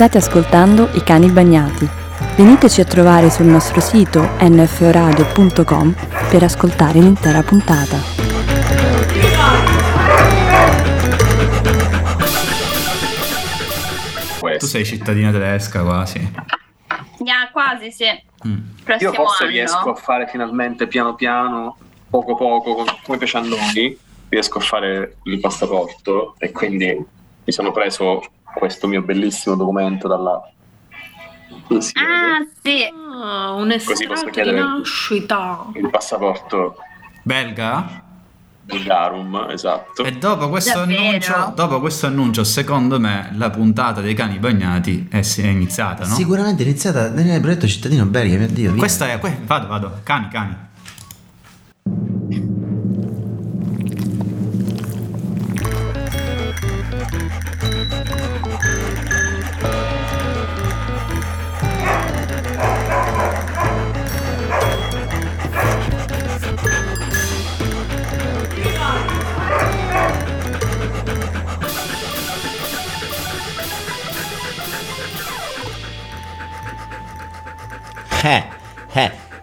State ascoltando I cani bagnati. Veniteci a trovare sul nostro sito nforadio.com per ascoltare l'intera puntata. Tu sei cittadina tedesca quasi. Yeah, quasi sì. Mm. Io forse anno. riesco a fare finalmente piano piano, poco poco, com- come piace a noi, riesco a fare il passaporto e quindi mi sono preso questo mio bellissimo documento dalla... si vede? Ah, sì. Ah, un Così posso chiedere- nascita. Il passaporto Belga? Bulgarum, esatto. E dopo questo, annuncio, dopo questo annuncio, secondo me, la puntata dei cani bagnati è, è iniziata, no? Sicuramente è iniziata Daniele Bretto, cittadino belga, mio Dio. via. Questa è. que- vado, vado. Cani, cani. Eh, eh.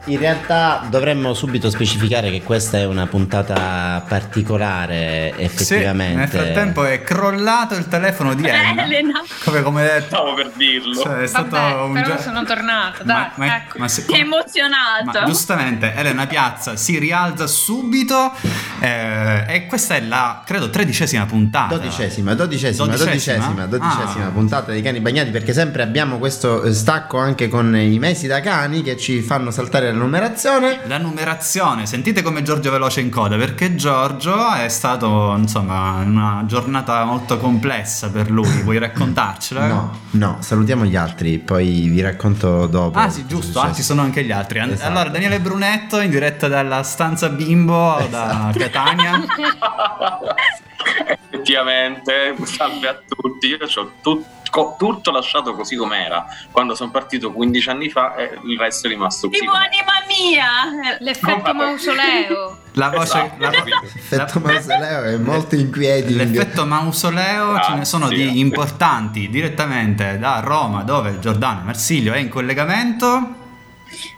In realtà dovremmo subito specificare che questa è una puntata particolare, Sì, effettivamente. nel frattempo è crollato il telefono di Elena. Elena. Come, come detto. Stavo per dirlo. Cioè, è stato Vabbè, un però gio- sono tornata, dai, Ma, ma- ecco. ma se- Sei emozionato. Ma giustamente Elena Piazza si rialza subito eh, e questa è la, credo, tredicesima puntata. Dodicesima, dodicesima, Dodicesima? dodicesima, dodicesima Ah. puntata dei cani bagnati perché sempre abbiamo questo stacco anche con i mesi da cani che ci fanno saltare la numerazione. La numerazione, sentite come Giorgio Veloce in coda, perché Giorgio è stato, insomma, una giornata molto complessa per lui. Vuoi raccontarcela? No, no, salutiamo gli altri, poi vi racconto dopo. Ah sì, giusto, ah, ci sono anche gli altri. An- Esatto. Allora, Daniele Brunetto in diretta dalla stanza bimbo da Esatto. Catania. Effettivamente, salve a tutti. Io ho tutto, tutto lasciato così com'era quando sono partito 15 anni fa e il resto è rimasto così. Tipo com'era. anima mia. L'effetto mausoleo. La voce... Esatto, la-. L'effetto mausoleo è molto inquietante. L'effetto mausoleo ce ne sono Grazie. di importanti direttamente da Roma, dove Giordano Marsiglio è in collegamento.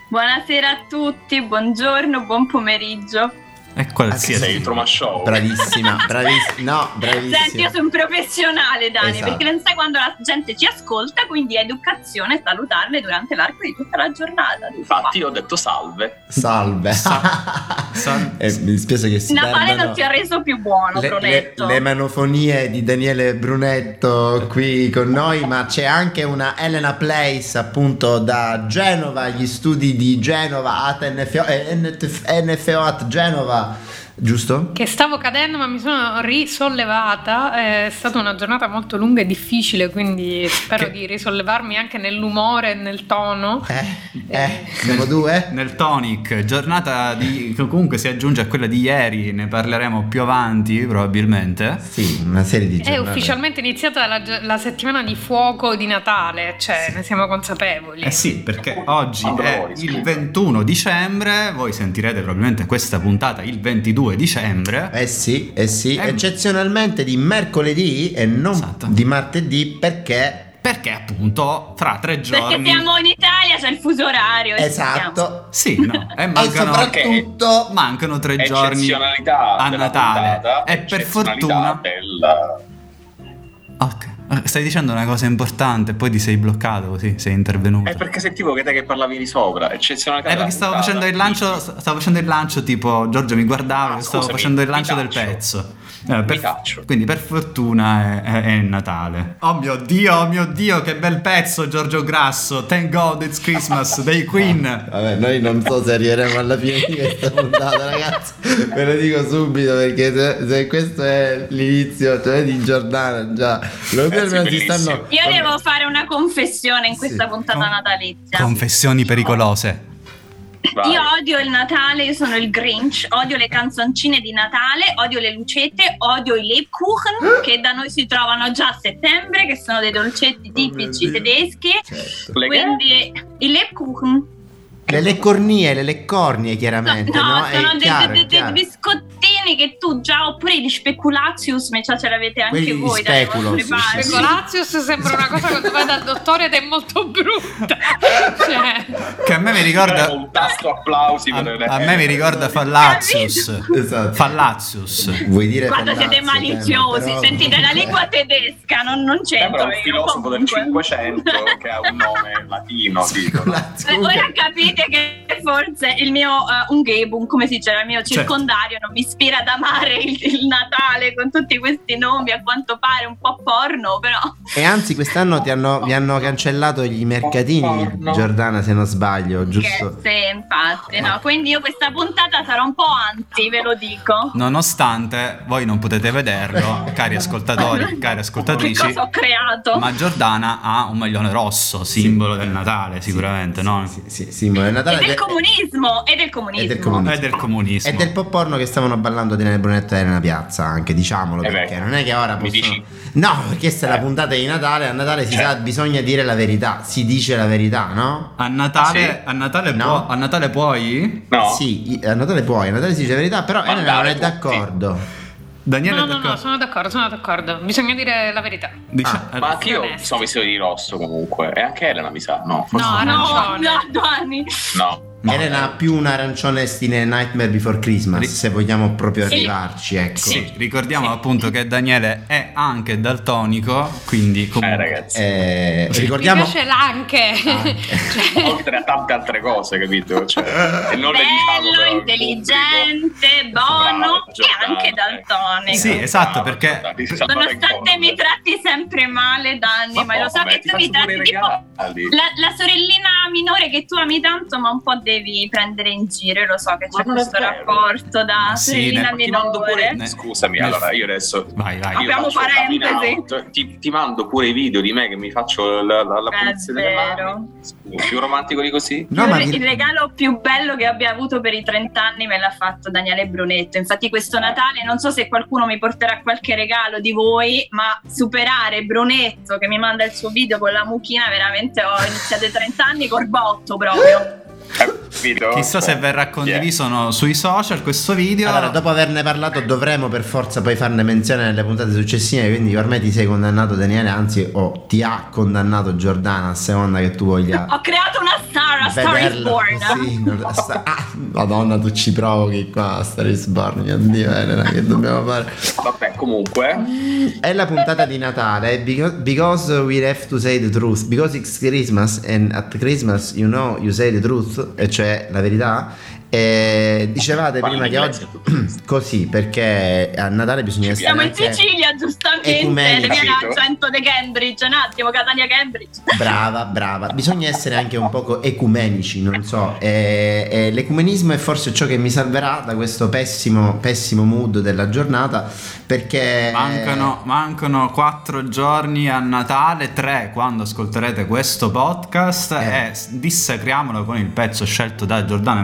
Buonasera a tutti, buongiorno, buon pomeriggio. E qualsiasi. Sei il Troma Show. Bravissima, bravissima. No, bravissima. Senti, io sono un professionale, Dani, Esatto. perché non sai quando la gente ci ascolta, quindi è educazione salutarle durante l'arco di tutta la giornata. Infatti, io ho detto salve. Salve. Sal- Eh, mi dispiace che si Natale perdano non ti ha reso più buono, le, le, Brunetto. le manofonie di Daniele Brunetto qui con noi, ma c'è anche una Elena Place appunto da Genova, gli studi di Genova at NFO, eh, NTF NFO at Genova, giusto? Che stavo cadendo ma mi sono risollevata. È stata una giornata molto lunga e difficile, quindi spero Che- di risollevarmi anche nell'umore e nel tono. Eh, eh, siamo due? Nel tonic, giornata di, che comunque si aggiunge a quella di ieri, ne parleremo più avanti probabilmente. Sì, una serie di È giornate. ufficialmente iniziata la, la settimana di fuoco di Natale, cioè ne siamo consapevoli. Eh sì, perché oggi è il scusa. 21 dicembre, voi sentirete probabilmente questa puntata il 22 dicembre. Eh sì, eh sì, Eh, eccezionalmente di mercoledì e non Esatto. di martedì perché... Perché appunto fra tre giorni... Perché siamo in Italia, c'è il fuso orario. e. Esatto. Sì, no, e E mancano... soprattutto... Mancano tre giorni Eccezionalità a Natale puntata, e per fortuna della- Ok, Eh, stai dicendo una cosa importante poi ti sei bloccato così, sei intervenuto. È perché sentivo che te che parlavi di sopra, eccezionalità Eh, della perché stavo facendo il lancio, stavo facendo il lancio tipo Giorgio mi guardava, Ah, stavo scusami, facendo il lancio del pezzo. Eh, per- quindi per fortuna è, è- è Natale. Oh mio Dio, oh mio Dio, che bel pezzo Giorgio Grasso. Thank God it's Christmas dei Queen. Vabbè, noi non so se arriveremo alla fine di questa puntata, ragazzi. Ve lo dico subito perché se, se questo è l'inizio cioè, di Giordano, già lo Eh, sì, si stanno. Io devo fare una confessione in questa Sì. puntata Con- natalizia. Confessioni pericolose. Vai. Io odio il Natale, io sono il Grinch, odio le canzoncine di Natale, odio le lucette, odio i Lebkuchen che da noi si trovano già a settembre, che sono dei dolcetti Oh tipici Dio. tedeschi. Certo. Quindi i Lebkuchen Le leccornie, le leccornie chiaramente, no? no, È sono dei, chiaro, è dei chiaro. biscottini che tu già, oppure gli speculatius, ma già ce l'avete anche Quelli di voi speculo, sì, sì, Speculatius sembra una cosa quando vai dal dottore ed è molto brutta. Cioè, Che a me mi ricorda. un tasto applausi A, a me mi ricorda Fallazius. Esatto. Fallazius. Vuoi dire Guarda, siete maliziosi. però- Sentite la lingua tedesca, non, non Sembra c'entro un filosofo del comunque. 500 che ha un nome latino. Eh, Ora Comunque- capite che forse il mio uh, Umgebung, come si dice, il mio Certo. circondario non mi ispira ad amare il, il Natale con tutti questi nomi, a quanto pare un po' porno, però E anzi, quest'anno ti hanno, vi hanno cancellato gli mercatini, Porno. Giordana, se non sbaglio, che giusto? se infatti, no. Quindi io questa puntata sarò un po' anti, ve lo dico. Nonostante voi non potete vederlo, cari ascoltatori, cari Che ascoltatrici, cosa ho creato? ma Giordana ha un maglione rosso, simbolo del Natale, sicuramente, no? Sì, sì, sì, ma è E Natale del de- comunismo, e del comunismo. E del comunismo. È del comunismo. E del pop porno che stavano ballando di Nene Brunetto e Elena Piazza, anche diciamolo, Eh beh, perché non è che ora mi possono... dici? No, perché questa è la Eh. puntata di Natale, a Natale si Eh. sa, bisogna dire la verità, si dice la verità, no? A Natale, Sì. a Natale, No. può- a Natale puoi? No? Sì, a Natale puoi, a Natale si dice la verità, però Elena non è tutti. d'accordo. Daniele no, no, no, sono d'accordo, sono d'accordo. Bisogna dire la verità. Dice- Ah, Ma anche io Onesti. sono vestito di rosso comunque. E anche Elena mi sa. No, forse No, no. No, no, Dani. No. No. Elena ha più un arancione stile Nightmare Before Christmas, Ri- se vogliamo proprio Sì. arrivarci, ecco. Sì, ricordiamo appunto che Daniele è anche daltonico, quindi comunque... Eh, ragazzi. Eh, Mi ricordiamo... piace l'anche. Cioè, Oltre a tante altre cose, capito? Cioè, e non le diciamo Bello, però al intelligente, pubblico. buono Brava, e anche daltonico. Sì, esatto, perché- Nonostante mi tratti sempre male, Danni, ma, lo so che tu mi tratti tipo la, la sorellina minore che tu ami tanto, ma un po' devi prendere in giro. Io lo so che Ma c'è è questo rapporto da Ma sì, ne- Ti mando pure. Scusami, Nel- allora io adesso. Vai, vai. io Apriamo parentesi. out, Ti, ti mando pure i video di me che mi faccio la, la, la pulizia delle mani. Più romantico di così? No, ma il, il regalo più bello che abbia avuto per i 30 anni me l'ha fatto Daniele Brunetto. Infatti, questo Natale non so se qualcuno mi porterà qualche regalo di voi, ma superare Brunetto che mi manda il suo video con la mucchina, veramente ho iniziato i 30 anni col botto proprio. Capito? Chissà se verrà condiviso no, sui social questo video. Allora, dopo averne parlato, dovremo per forza poi farne menzione nelle puntate successive. Quindi ormai ti sei condannato, Daniele. Anzi, o ti ha condannato Giordana a seconda che tu voglia. Ho creato una star, a Star is vederlo Born. non- sta- ah, Madonna, tu ci provochi qua a Star is Born. Mio Dio, Elena, che dobbiamo fare? Vabbè, comunque. È la puntata di Natale because, because we have to say the truth. Because it's Christmas and at Christmas you know you say the truth, e cioè la verità. E dicevate Parli prima che oggi così perché a Natale bisogna Ci essere Siamo in Sicilia, giustamente. l'accento di Cambridge, un attimo, Catania Cambridge. brava, brava. Bisogna essere anche un poco ecumenici, non so. E, e l'ecumenismo è forse ciò che mi salverà da questo pessimo, pessimo mood della giornata perché Mancano, mancano quattro giorni a Natale, tre quando ascolterete questo podcast Eh. e dissacriamolo con il pezzo scelto da Giordano e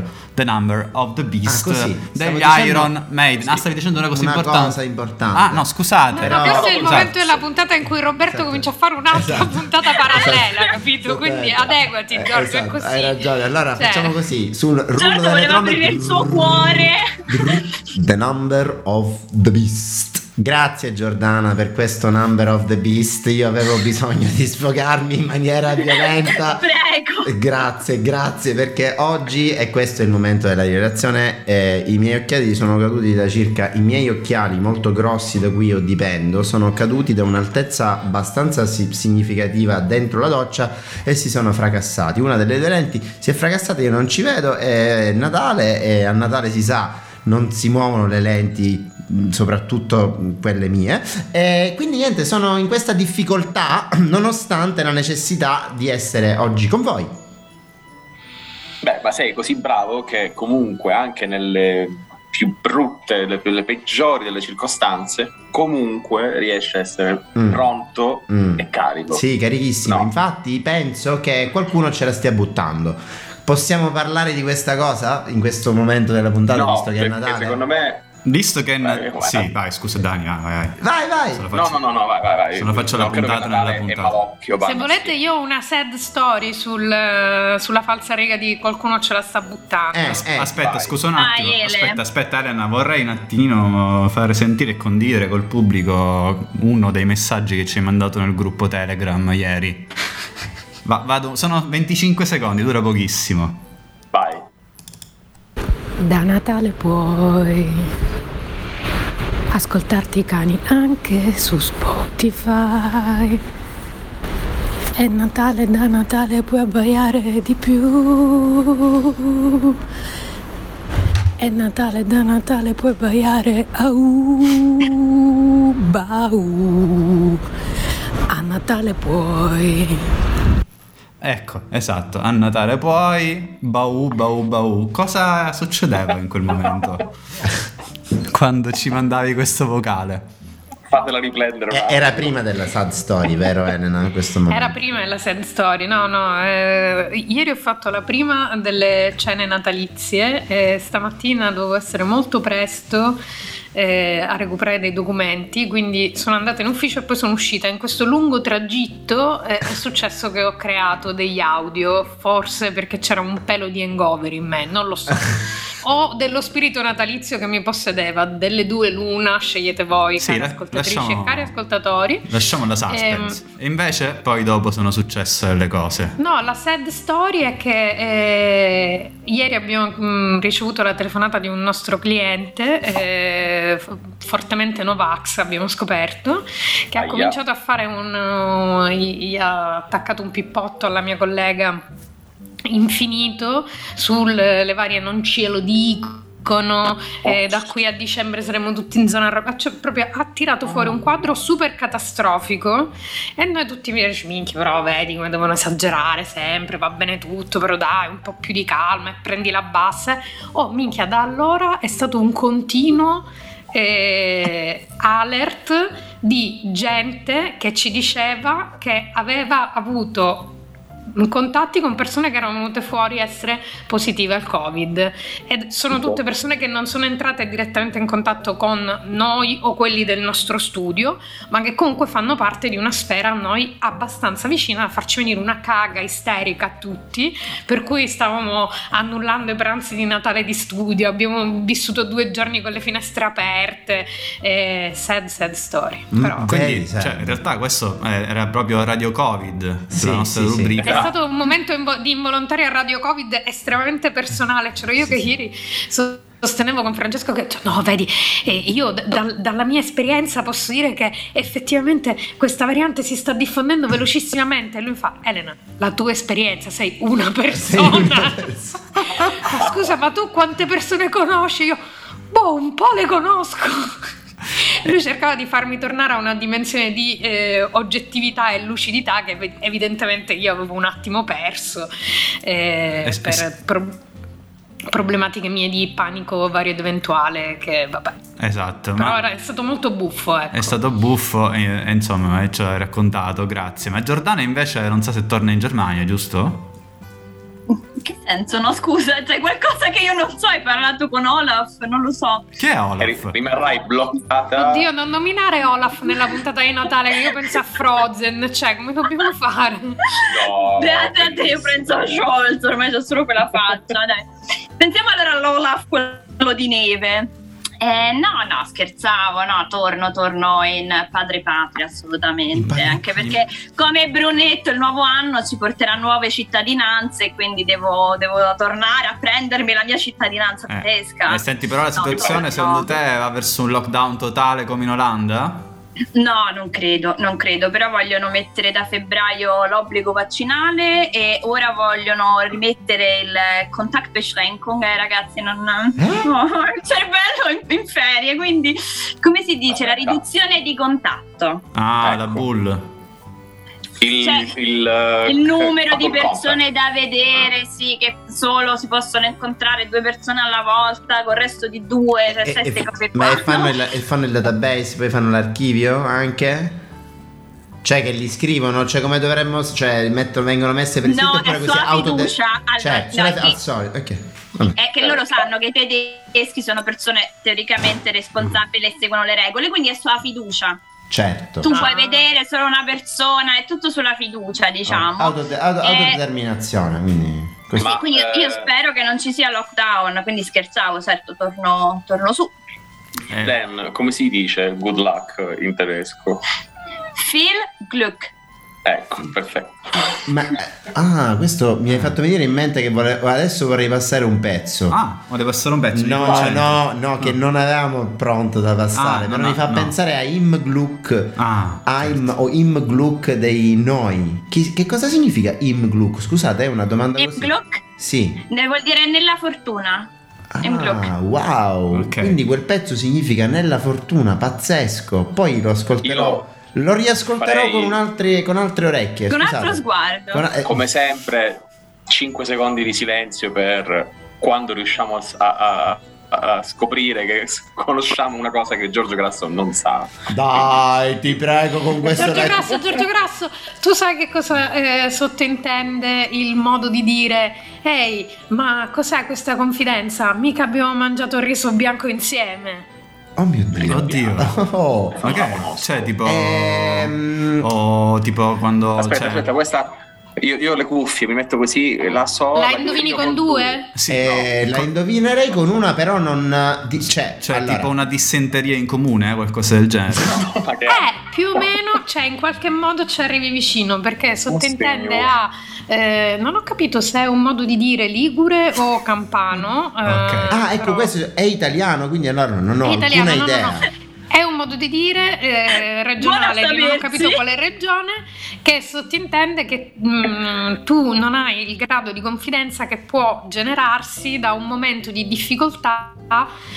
Marsiglio, The Number of the Beast Ah, degli Iron Maiden. Ah, stavi dicendo una cosa Una importante. cosa importante. Ah, no, scusate. Però- Ma questo è il Esatto. momento della puntata in cui Roberto Esatto. comincia a fare un'altra Esatto. puntata parallela, Esatto. capito? Quindi Esatto. adeguati, Eh, Giorgio, esatto, è così. Hai ragione. Allora Cioè, facciamo così. Sul Giorgio voleva aprire il suo cuore. The number of the beast. Grazie Giordana per questo number of the beast. Io avevo bisogno di sfogarmi in maniera violenta. Prego. Grazie, grazie perché oggi e questo è il momento della rivelazione. eh, I miei occhiali sono caduti da circa i miei occhiali molto grossi da cui io dipendo. Sono caduti da un'altezza abbastanza si- significativa dentro la doccia e si sono fracassati. Una delle due lenti si è fracassata, io non ci vedo. È Natale e a Natale si sa non si muovono le lenti soprattutto mh, quelle mie e quindi niente sono in questa difficoltà nonostante la necessità di essere oggi con voi Beh, ma sei così bravo che comunque anche nelle più brutte, le, le peggiori delle circostanze, comunque riesci a essere Mm. pronto Mm. e carico. sì carichissimo No. infatti penso che qualcuno ce la stia buttando possiamo parlare di questa cosa in questo momento della puntata No, visto che è Natale secondo me Visto che... Vai, vai. sì, vai, scusa Dani, vai, vai. Vai, vai. No, faccio- no, no, no, vai, vai, vai. Se lo faccio la No, che puntata nella puntata. Malocchio Se volete io ho una sad story sul- sulla falsa riga di qualcuno ce la sta buttando. Eh, As- eh. aspetta, vai. scusa un attimo. Vai, Ele. aspetta, aspetta, Elena. Vorrei un attimino fare sentire e condividere col pubblico uno dei messaggi che ci hai mandato nel gruppo Telegram ieri. Va- vado, sono 25 secondi, dura pochissimo. Vai. Da Natale puoi ascoltarti i cani anche su Spotify. È Natale, da Natale puoi abbaiare di più. È Natale, da Natale puoi abbaiare au, bau. A Natale puoi. Ecco, esatto. A Natale poi. Bau, bau, bau. Cosa succedeva in quel momento? Quando ci mandavi questo vocale? Fatela riprendere. Eh. Era prima della sad story, vero Elena? In questo momento. Era prima della sad story, no, no. eh, ieri ho fatto la prima delle cene natalizie e stamattina dovevo essere molto presto eh, a recuperare dei documenti, quindi sono andata in ufficio e poi sono uscita. In questo lungo tragitto eh, è successo che ho creato degli audio, forse perché c'era un pelo di hangover in me, non lo so. O dello spirito natalizio che mi possedeva, delle due l'una, scegliete voi, Sì, cari ascoltatrici lasciamo- e cari ascoltatori. Lasciamo la suspense. E invece, poi dopo sono successe le cose. No, la sad story è che eh, ieri abbiamo mm, ricevuto la telefonata di un nostro cliente, eh, fortemente Novax abbiamo scoperto, che ha Aia. cominciato a fare un... uh, gli ha attaccato un pippotto alla mia collega infinito sulle varie non ce lo dicono eh, da qui a dicembre saremo tutti in zona rossa. Cioè proprio ha tirato fuori un quadro super catastrofico e noi tutti mi dici minchia però vedi come devono esagerare sempre va bene tutto però dai un po' più di calma e prendi la bassa. Oh minchia da allora è stato un continuo eh, alert di gente che ci diceva che aveva avuto contatti con persone che erano venute fuori essere positive al covid. Ed sono tutte persone che non sono entrate direttamente in contatto con noi o quelli del nostro studio ma che comunque fanno parte di una sfera a noi abbastanza vicina da farci venire una caga isterica a tutti. Per cui stavamo annullando i pranzi di Natale di studio. Abbiamo vissuto due giorni con le finestre aperte. E sad sad story. Mm, però. Quindi, cioè, in realtà questo eh, era proprio Radio Covid, Sì, la nostra sì, sì. Stato un momento invo- di involontaria radio Covid estremamente personale. C'ero io che ieri so- sostenevo con Francesco che no, vedi, eh, io d- dal- dalla mia esperienza posso dire che effettivamente questa variante si sta diffondendo velocissimamente. E lui fa: Elena, la tua esperienza, sei una persona. Scusa, ma tu quante persone conosci? Io, boh, un po' le conosco. Lui cercava di farmi tornare a una dimensione di eh, oggettività e lucidità che ev- evidentemente io avevo un attimo perso eh, Es- per es- pro- problematiche mie di panico vario ed eventuale che vabbè Esatto, però è stato molto buffo ecco. è stato buffo e, e insomma eh, ce l'hai raccontato, grazie. Ma Giordana invece non sa se torna in Germania, giusto? In che senso? No, scusa, c'è qualcosa che io non so. Hai parlato con Olaf? Non lo so. Chi è Olaf? ri- rimarrai bloccata. Oddio, non nominare Olaf nella puntata di Natale che io penso a Frozen, cioè come dobbiamo fare? No, Beate a te, io penso a Scholz, ormai c'è solo quella faccia, dai. Pensiamo allora all'Olaf, quello di neve. Eh, no, no, scherzavo, no, torno, torno in padre patria, assolutamente, padre- anche perché come Brunetto il nuovo anno ci porterà nuove cittadinanze, quindi devo, devo tornare a prendermi la mia cittadinanza Eh, tedesca. eh, senti, però la situazione no. secondo te va verso un lockdown totale come in Olanda? No, non credo, non credo, però vogliono mettere da febbraio l'obbligo vaccinale e ora vogliono rimettere il Kontaktbeschränkung, eh, ragazzi, non no, il cervello in, in ferie, quindi come si dice, la riduzione di contatto. Ah, Ecco. la bull. Il, Cioè, il, eh, Il numero di persone da vedere, sì, che solo si possono incontrare due persone alla volta, con il resto di due, cioè E- sette e- cose ma qua. fanno, il, e fanno il database, poi fanno l'archivio anche? Cioè che li scrivono, cioè come dovremmo, cioè mettono, vengono messe per No, iscritto è oppure così sua autode- fiducia. Allora, Cioè, no, sì. al solito, ok. è che loro sanno che i tedeschi sono persone teoricamente responsabili e seguono le regole, quindi è sulla fiducia. Certo. Tu Ah. puoi vedere solo una persona, è tutto sulla fiducia, diciamo. Autode- auto- Eh, autodeterminazione, quindi... questo- Ma- quindi io, io eh, spero che non ci sia lockdown, quindi scherzavo, certo, torno, torno su. Eh, Dan, come si dice good luck in tedesco? Phil Gluck. Ecco, perfetto. Ma, ah, questo mi hai fatto venire in mente che vole- adesso vorrei passare un pezzo. Ah, volevo passare un pezzo No, concerto. no, no, che non avevamo pronto da passare, Ah, però no, mi fa no. pensare a Im Gluck. Ah, Im o Im Gluck dei Noi. Chi- che cosa significa Im Gluck? Scusate, è una domanda Im così. Gluck Sì. ne vuol dire nella fortuna. Ah, wow. Ok. Quindi quel pezzo significa nella fortuna, pazzesco. Poi lo ascolterò. Lo riascolterò farei- con, altri- con altre orecchie. Con un scusate. altro sguardo. Con- eh, Come sempre, 5 secondi di silenzio per quando riusciamo a, a- a- a scoprire che conosciamo una cosa che Giorgio Grasso non sa. Dai, ti prego con questo Giorgio re- Grasso, Giorgio Grasso, tu sai che cosa eh, sottintende il modo di dire Ehi, ma cos'è questa confidenza? Mica abbiamo mangiato il riso bianco insieme. Oh mio dio. Oddio. Oh. Ma che è? Cioè, tipo... Ehm, O tipo quando... Aspetta, cioè- aspetta, questa. Io, io ho le cuffie, mi metto così, la so. La la indovini indovino con due? Sì, eh, no, la indovinerei con una, però non. Di- cioè, Cioè, allora, tipo una dissenteria in comune, eh, qualcosa del genere. No, Eh, più o meno, cioè in qualche modo ci arrivi vicino perché sottintende a... eh, non ho capito se è un modo di dire ligure o campano. eh, Ok. Ah, ecco, però- questo è italiano, quindi allora non ho italiano, alcuna no, no, idea. È un modo di dire eh, regionale, Buona di non ho capito quale regione, che sottintende che mm, tu non hai il grado di confidenza che può generarsi da un momento di difficoltà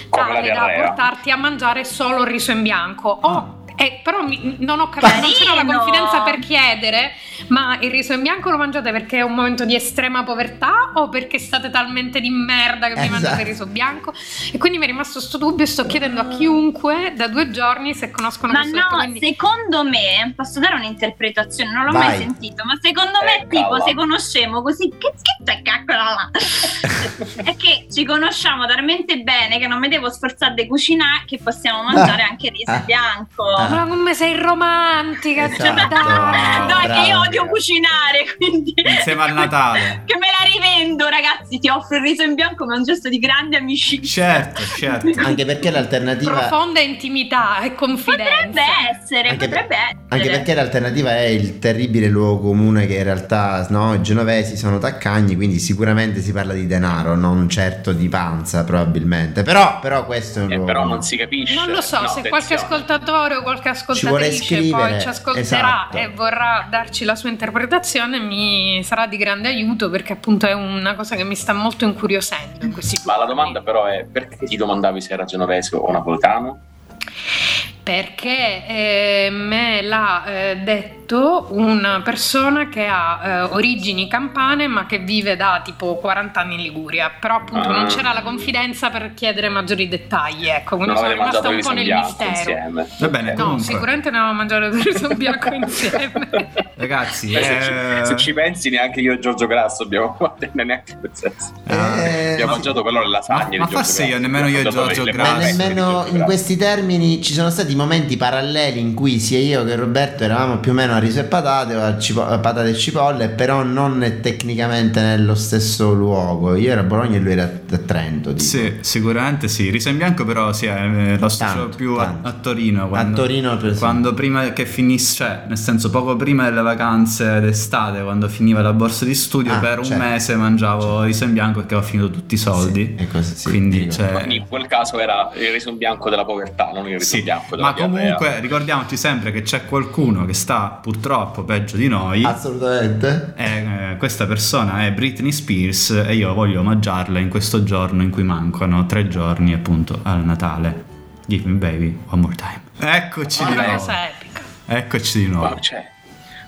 tale da portarti a mangiare solo il riso in bianco. O- eh, però mi- non ho capito, non c'era la confidenza per chiedere, ma il riso in bianco lo mangiate perché è un momento di estrema povertà o perché state talmente di merda che vi Esatto. mangiate il riso bianco? E quindi mi è rimasto sto dubbio e sto chiedendo a chiunque da due giorni se conoscono Ma questo detto. no, quindi- secondo me, posso dare un'interpretazione, non l'ho Vai. mai sentito, ma secondo me Eh, tipo se conoscemo così, che schizza caccola là? è che ci conosciamo talmente bene che non mi devo sforzare di cucinare che possiamo mangiare anche il riso Ah. bianco. Ah. Ma come sei romantica, Esatto. cioè, dai. È che io brava. odio cucinare, quindi Insieme al Natale. che me la rivendo, ragazzi. Ti offro il riso in bianco come un gesto di grande amicizia. Certo, certo. Anche perché l'alternativa. Profonda intimità e confidenza. Potrebbe essere, Anche, potrebbe essere. anche perché l'alternativa è il terribile luogo comune che in realtà no, i genovesi sono taccagni, quindi sicuramente si parla di denaro, non certo di panza probabilmente. Però, però questo è un Eh, luogo però non si capisce. Non lo so, No, se qualche attenzione. ascoltatore o qualche vuole ascoltatrice scrivere, poi ci ascolterà esatto. e vorrà darci la sua interpretazione, mi sarà di grande aiuto perché appunto è una cosa che mi sta molto incuriosendo in questi Ma la domanda però è perché ti domandavi se era genovese o napoletano? Perché eh, me l'ha eh, detto una persona che ha eh, origini campane ma che vive da tipo 40 anni in Liguria, però appunto non Ah. c'era la confidenza per chiedere maggiori dettagli, ecco, quindi non sono rimasta un il po' riso nel bianco mistero. insieme. Va bene. No, Comunque. sicuramente non avevo mangiato il riso bianco insieme. Ragazzi, Eh, se, ci, eh, se ci pensi neanche io e Giorgio Grasso abbiamo neanche. Eh, abbiamo mangiato però le lasagne Ma- ma forse io, nemmeno io e Giorgio Ma Grasso. di nemmeno in questi termini ci sono stati momenti paralleli in cui sia io che Roberto eravamo più o meno riso e patate o a, cipo- a patate e cipolle, però non tecnicamente nello stesso luogo. Io ero a Bologna e lui era a Trento. tipo. Sì, sicuramente sì. Riso in bianco, però sì, eh, lo Tanto, più a, tanto. a Torino. Quando, a Torino per. Quando prima che finisse, cioè, nel senso poco prima delle vacanze d'estate, quando finiva la borsa di studio, Ah, per un certo. mese mangiavo riso in bianco perché ho finito tutti i soldi. Sì, e così, sì, Quindi, cioè, Quindi in quel caso era il riso in bianco della povertà, non il riso Sì, in bianco della ma diarrea. comunque ricordiamoci sempre che c'è qualcuno che sta purtroppo peggio di noi. Assolutamente. E, eh, questa persona è Britney Spears e io voglio omaggiarla in questo giorno in cui mancano tre giorni appunto al Natale. Give me baby one more time. Eccoci di Una nuovo. cosa epica. Eccoci di nuovo. cioè,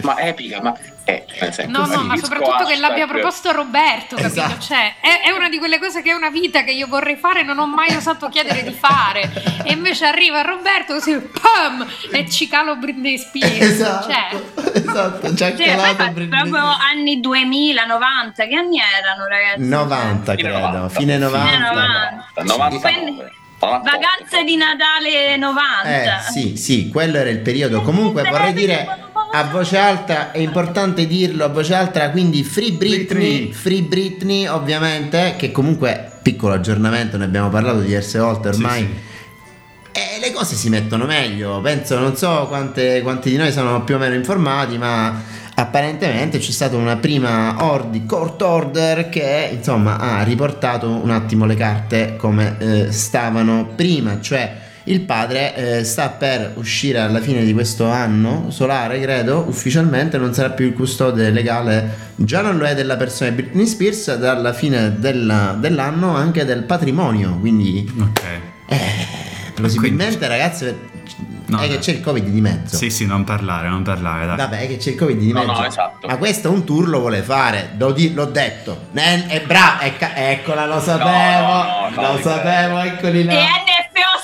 ma epica, ma eh, No, no, ma soprattutto che l'abbia proposto Roberto, capito? Esatto. Cioè, è, è una di quelle cose che è una vita che io vorrei fare non ho mai osato chiedere di fare. E invece arriva Roberto così, pam! E ci calo Britney Spears. Esatto, Cioè, esatto, ci ha Sì, poi calato Britney proprio anni 2000, 90, che anni erano ragazzi? 90 Fine credo, 90. fine 90. Fine 90. 99. Vacanze di Natale 90. Eh sì, sì, quello era il periodo. Comunque vorrei dire a voce alta, è importante dirlo a voce alta, quindi Free Britney. Free Britney ovviamente, che comunque piccolo aggiornamento, ne abbiamo parlato diverse volte ormai. Sì, sì. E le cose si mettono meglio, penso, non so quante, quanti di noi sono più o meno informati, ma apparentemente c'è stata una prima ordi, court order che insomma ha riportato un attimo le carte come eh, stavano prima, cioè il padre eh, sta per uscire alla fine di questo anno solare, credo, ufficialmente non sarà più il custode legale, già non lo è della persona di Britney Spears, dalla fine della- dell'anno anche del patrimonio, quindi Ok. eh, plausibilmente, ragazzi, No, è che dai. c'è il Covid di mezzo. Sì, sì, non parlare, non parlare, dai. Vabbè, è che c'è il Covid di No, mezzo. no, esatto. Ma questo un tour lo vuole fare, l'ho, di- l'ho detto. Eh, È bravo, eccola, lo sapevo. no, no, lo no, sapevo, eccoli là. E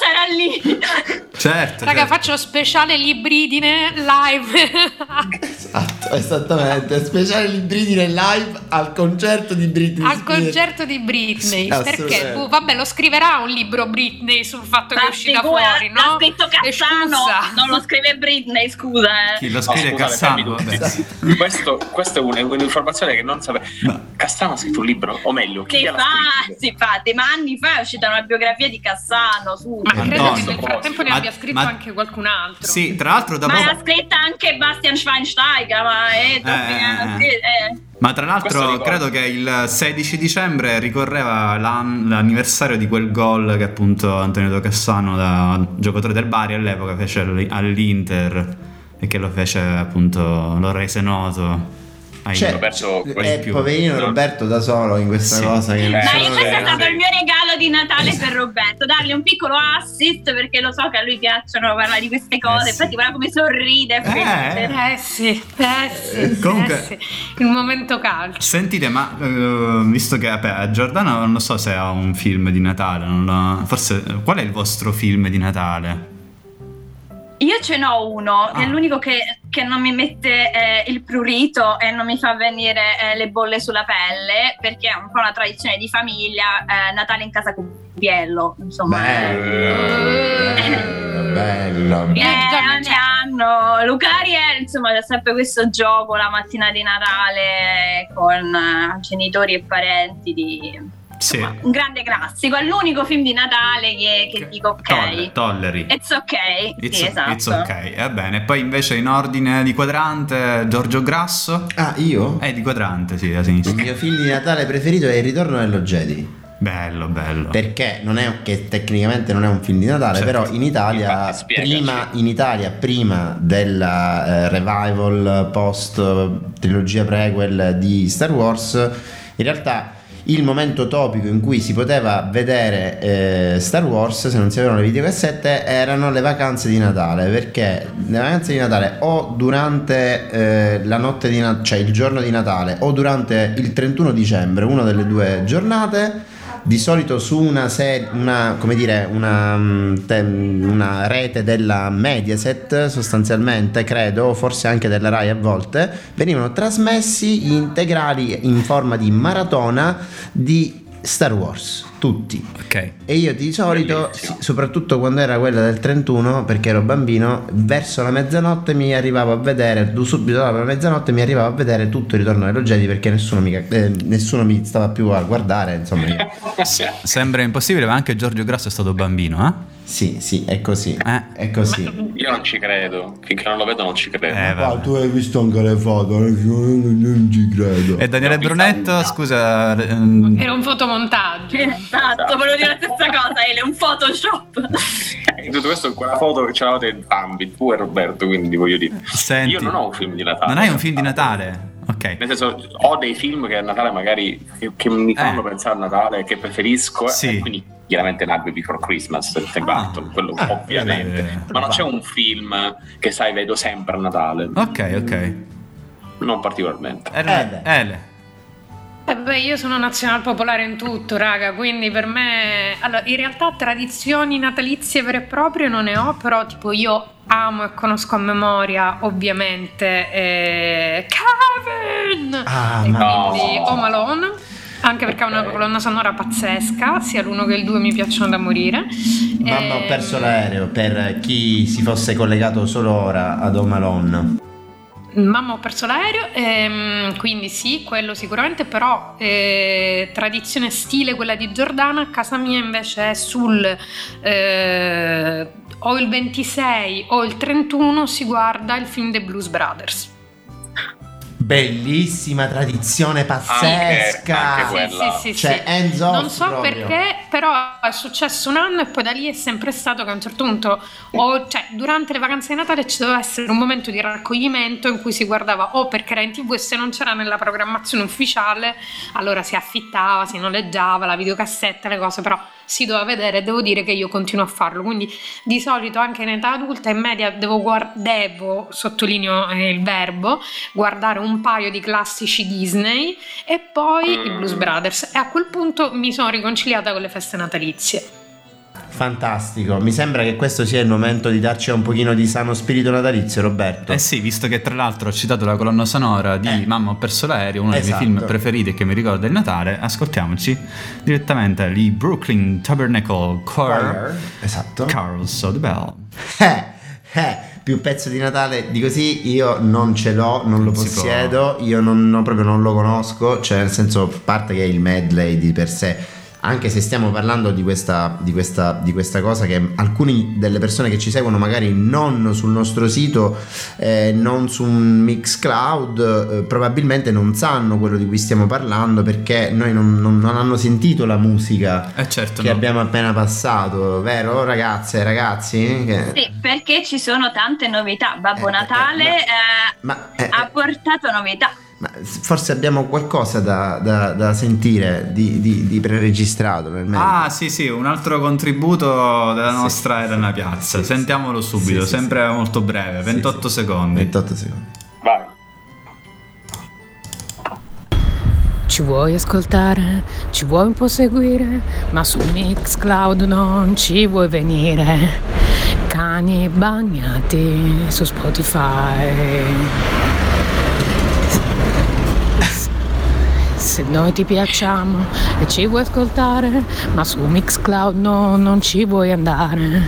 sarà lì. Certo. raga, certo. faccio speciale libridine live. Esatto, esattamente. Speciale Libridine live al concerto di Britney Al Spears. concerto di Britney. Sì, perché? Boh, vabbè, lo scriverà un libro Britney sul fatto che è Ma uscita figura, fuori, L'ha no? scritto E Cassano, scusa. non lo scrive Britney, scusa. eh. Chi lo No, scrive scusate, Cassano? tutti. Questo, questa è un- un'informazione che non sapevo. Ma- Cassano ha scritto un libro, o meglio, chi fa, scritto? sì, infatti, ma anni fa è uscita una biografia di Cassano, su. Ma credo che Antonio. nel frattempo ne Ma- abbia scritto ma- anche qualcun altro. Sì, tra l'altro da Ma poco... l'ha scritta anche Bastian Schweinsteiger, ma è Eh, eh, eh, Ma tra l'altro credo che il 16 dicembre ricorreva l'an- l'anniversario di quel gol che appunto Antonio Do Cassano, da giocatore del Bari all'epoca, fece all- all'Inter e che lo fece appunto, lo rese noto. Cioè, Roberto, eh, quelli più. poverino Roberto da solo in questa Sì. cosa. Che Eh, Ma questo è stato il mio regalo di Natale per Roberto, dargli un piccolo assist perché lo so che a lui piacciono parlare di queste cose. Eh, sì. Infatti, guarda come sorride. Eh. Eh sì, eh sì, Comunque- eh sì. il momento calcio. Sentite, ma eh, visto che vabbè, Giordano non so se ha un film di Natale, forse qual è il vostro film di Natale? Io ce n'ho uno, che è Ah. l'unico che, che non mi mette eh, il prurito e non mi fa venire eh, le bolle sulla pelle, perché è un po' una tradizione di famiglia, eh, Natale in casa con Biello, insomma. Bello, bello, bello. Eh, Eh, ogni anno Luca Ariel insomma c'è sempre questo gioco la mattina di Natale con eh, genitori e parenti di Sì. insomma, un grande classico è l'unico film di Natale che, che dico ok Toller- Tolleri. it's ok It's, sì, esatto it's ok, va bene. Poi invece in ordine di quadrante Giorgio Grasso. Ah, io? È di quadrante, sì, a Il sinistra. mio film di Natale preferito è Il ritorno dello Jedi. Bello, bello. Perché non è che tecnicamente non è un film di Natale, Certo. però in Italia, Infatti, prima, in Italia, prima della eh, revival post eh, trilogia prequel di Star Wars, in realtà il momento topico in cui si poteva vedere eh, Star Wars, se non si avevano le videocassette, erano le vacanze di Natale. Perché le vacanze di Natale o durante eh, la notte di Natale, cioè il giorno di Natale, o durante il 31 dicembre, una delle due giornate di solito su una, serie, una, dire, una, mm, una rete della Mediaset sostanzialmente, credo, forse anche della Rai a volte, venivano trasmessi gli integrali in forma di maratona di Star Wars, tutti. Ok. E io di solito, Bellissimo. soprattutto quando era quella del 31, perché ero bambino, verso la mezzanotte mi arrivavo a vedere, subito dopo la mezzanotte mi arrivavo a vedere tutto il ritorno dello Jedi perché nessuno mi, eh, nessuno mi stava più a guardare, insomma. Io. Sembra impossibile, ma anche Giorgio Grasso è stato bambino, eh? Sì, sì, è così. Eh. È così. Io non ci credo, finché non lo vedo non ci credo. Eh, vabbè. tu hai visto anche le foto, non ci credo. E Daniele No, Brunetto, sa- scusa, ehm, Era un fotomontaggio. esatto volevo dire la stessa cosa Ele un photoshop In tutto questo, quella foto che c'eravate entrambi, tu e Roberto, quindi voglio dire. senti, Io non ho un film di Natale. non hai un film di Natale? Ok. Nel senso, ho dei film che a Natale magari che, mi fanno Eh. pensare a Natale, che preferisco, Sì. e quindi chiaramente Nightmare Before Christmas del Tim Ah. Burton, quello Ah, ovviamente. eh, Ma non c'è un film che sai, vedo sempre a Natale. Ok, ok. non particolarmente. Ele, Eh, Ele. Eh beh, io sono nazional popolare in tutto, raga, quindi per me... Allora, in realtà tradizioni natalizie vere e proprie non ne ho, però tipo io amo e conosco a memoria, ovviamente, eh, Kevin! Ah, e ma- quindi No. Home Alone, anche perché ha una colonna sonora pazzesca, sia l'uno che il due mi piacciono da morire. Mamma, ho Ehm, perso l'aereo per chi si fosse collegato solo ora ad Home Alone. Mamma ho perso l'aereo, ehm, quindi sì, quello sicuramente, però eh, tradizione stile quella di Giordana, a casa mia invece è sul eh, o il 26 o il 31 si guarda il film dei Blues Brothers. Bellissima tradizione pazzesca. anche Sì, quella. sì, sì, Cioè, sì. hands off Non so proprio. perché, però è successo un anno e poi da lì è sempre stato che a un certo punto, o, cioè durante le vacanze di Natale ci doveva essere un momento di raccoglimento in cui si guardava o perché era in tv e se non c'era nella programmazione ufficiale, allora si affittava, si noleggiava la videocassetta, le cose, però si doveva vedere e devo dire che io continuo a farlo. Quindi di solito anche in età adulta in media devo, guard- devo sottolineo eh, il verbo, guardare un paio di classici Disney e poi i Blues Mm. Brothers e a quel punto mi sono riconciliata con le feste natalizie. Fantastico. Mi sembra che questo sia il momento di darci un pochino di sano spirito natalizio, Roberto. Eh sì, visto che tra l'altro ho citato la colonna sonora di Eh. Mamma ho perso l'aereo, uno dei Esatto. miei film preferiti e che mi ricorda il Natale, ascoltiamoci direttamente i Brooklyn Tabernacle Choir. Esatto. Carols of the Bell. Eh, eh, più pezzo di Natale di così io non ce l'ho, non lo possiedo, io non, non- proprio non lo conosco, cioè nel senso, a parte che è il medley di per sé, anche se stiamo parlando di questa, di questa, di questa cosa che alcune delle persone che ci seguono magari non sul nostro sito, eh, non su un Mixcloud, eh, probabilmente non sanno quello di cui stiamo parlando perché noi non, non- non hanno sentito la musica Eh certo, che no. abbiamo appena passato, vero ragazze e ragazzi? Che- Sì, perché ci sono tante novità. Babbo Eh, eh, Natale ma- eh, Ma, eh, ha portato novità. Ma forse abbiamo qualcosa da, da- da sentire di, di- di preregistrato nel mentre. Ah sì sì, un altro contributo della Sì. nostra Elena Piazza, Sì, sentiamolo subito, Sì, sì, sempre molto breve, Sì, 28 sì. secondi. 28 secondi. Vai. Ci vuoi ascoltare? Ci vuoi un po' seguire? Ma su Mixcloud non ci vuoi venire. Cani bagnati su Spotify. Se noi ti piacciamo e ci vuoi ascoltare, ma su Mixcloud no, non ci vuoi andare.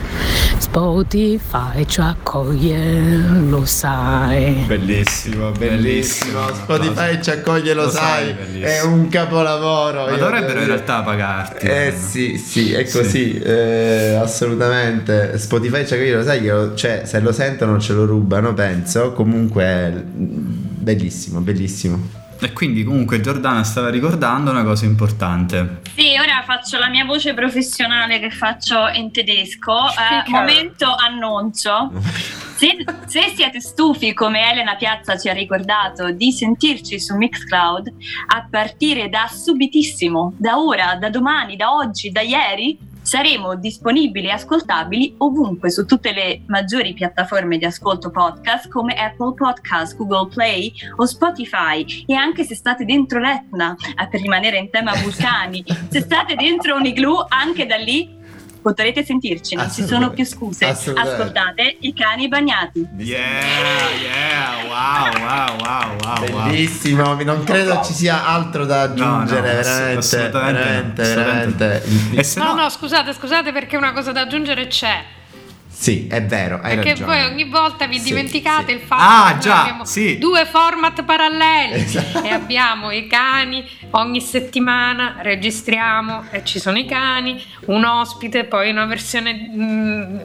Spotify ci accoglie, lo sai. Bellissimo, bellissimo. Spotify ci accoglie, lo, Lo sai, sai, è un capolavoro. Ma Io dovrebbero in realtà pagarti. Eh sì, sì, è Sì. così, eh, assolutamente. Spotify ci accoglie, lo sai, che lo- cioè, se lo sentono ce lo rubano, penso. Comunque, mm, bellissimo, bellissimo. E quindi comunque Giordana stava ricordando una cosa importante. Sì, ora faccio la mia voce professionale che faccio in tedesco. Eh, Speaker. momento annuncio. Se, se siete stufi, come Elena Piazza ci ha ricordato, di sentirci su Mixcloud, a partire da subitissimo, da ora, da domani, da oggi, da ieri, saremo disponibili e ascoltabili ovunque su tutte le maggiori piattaforme di ascolto podcast come Apple Podcast, Google Play o Spotify. E anche se state dentro l'Etna, eh, per rimanere in tema vulcani, se state dentro un igloo anche da lì potrete sentirci, non ci sono più scuse. Ascoltate i cani bagnati. Yeah, yeah, wow, wow, wow, wow, wow. Bellissimo, non credo ci sia altro da aggiungere, No, no, veramente, assolutamente veramente, assolutamente veramente. E se No, no, no, scusate, scusate perché una cosa da aggiungere c'è. Sì, è vero, hai Perché ragione. voi ogni volta vi Sì, dimenticate sì. il fatto Ah, che già, abbiamo sì. due format paralleli Esatto. e abbiamo i cani ogni settimana registriamo e ci sono i cani, un ospite, poi una versione mm,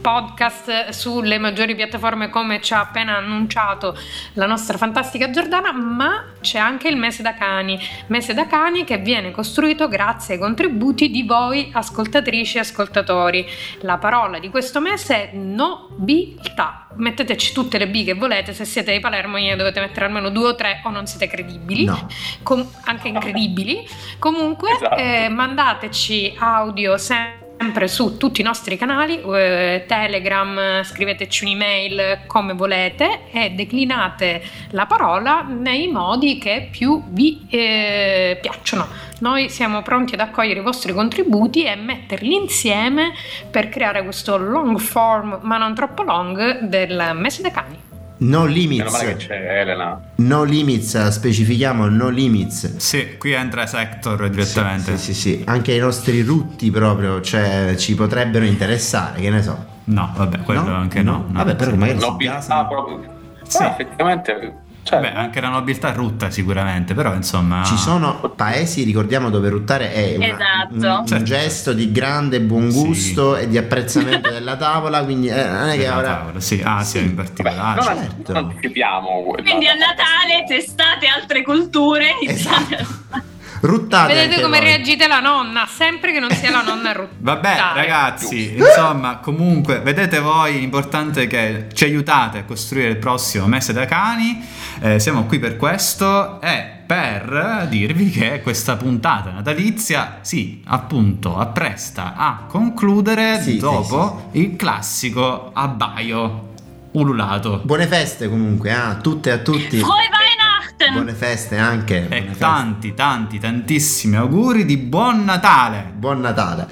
podcast sulle maggiori piattaforme come ci ha appena annunciato la nostra fantastica Giordana, ma c'è anche il mese da cani, mese da cani che viene costruito grazie ai contributi di voi ascoltatrici e ascoltatori. La parola di questo mese è nobiltà. Metteteci tutte le B che volete, se siete di Palermo ne dovete mettere almeno due o tre o non siete credibili, No. Com- anche incredibili. Comunque Esatto. eh, mandateci audio sempre sempre su tutti i nostri canali, eh, Telegram, scriveteci un'email come volete e declinate la parola nei modi che più vi eh, piacciono. Noi siamo pronti ad accogliere i vostri contributi e metterli insieme per creare questo long form, ma non troppo long, del mese dei cani. No Meno limits. male che c'è Elena. No limits, specifichiamo no limits. Sì, qui entra Sector direttamente. Sì, sì, sì. Anche i nostri rutti proprio, cioè, ci potrebbero interessare, che ne so. No, vabbè, quello No? anche no. no. Vabbè, però magari si Nobiltà gasano. proprio. Sì. Ah, effettivamente. Cioè, Beh, anche la nobiltà rutta sicuramente, però insomma... Ci sono paesi, ricordiamo, dove ruttare è una- Esatto. un, un Certo. gesto di grande buon Sì. gusto e di apprezzamento della tavola, quindi eh, non è che Della ora... tavola, sì, Asia in vabbè, particolare. non, certo. non anticipiamo quella- Quindi a Natale testate altre culture. iniziate Esatto. Ruttate Vedete come voi. reagite la nonna, sempre che non sia la nonna a ruttare. Vabbè, ragazzi, insomma, comunque, vedete voi, l'importante è che ci aiutate a costruire il prossimo mese da cani. eh, siamo qui per questo e per dirvi che questa puntata natalizia, sì, appunto, appresta a concludere Sì, sì, dopo il classico abbaio ululato. Buone feste comunque a tutte e a tutti. Frohe Weihnachten! Buone feste anche. buone E feste. tanti, tanti, tantissimi auguri di buon Natale! Buon Natale.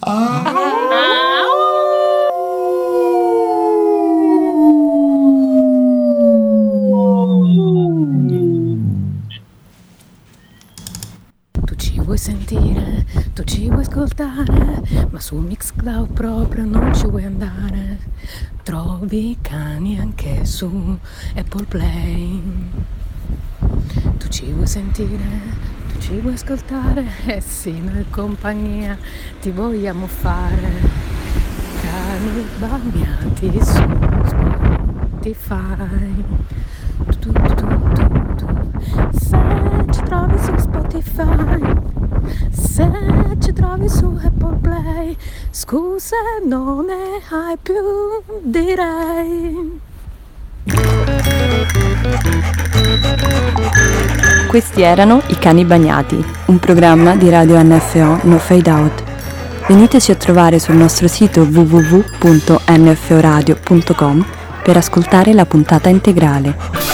Ah. Tu ci vuoi sentire, tu ci vuoi ascoltare, ma su Mixcloud proprio non ci vuoi andare. Trovi i cani anche su Apple Play. Tu ci vuoi sentire, tu ci vuoi ascoltare, e sì, noi compagnia ti vogliamo fare. Cani bagnati su Spotify. Tu, tu, tu, tu, tu. Se ci trovi su Spotify, se ci trovi su Apple Play, scusa non ne hai più, direi. Questi erano I Cani Bagnati, un programma di radio NFO No Fade Out. Veniteci a trovare sul nostro sito www.nforadio.com per ascoltare la puntata integrale.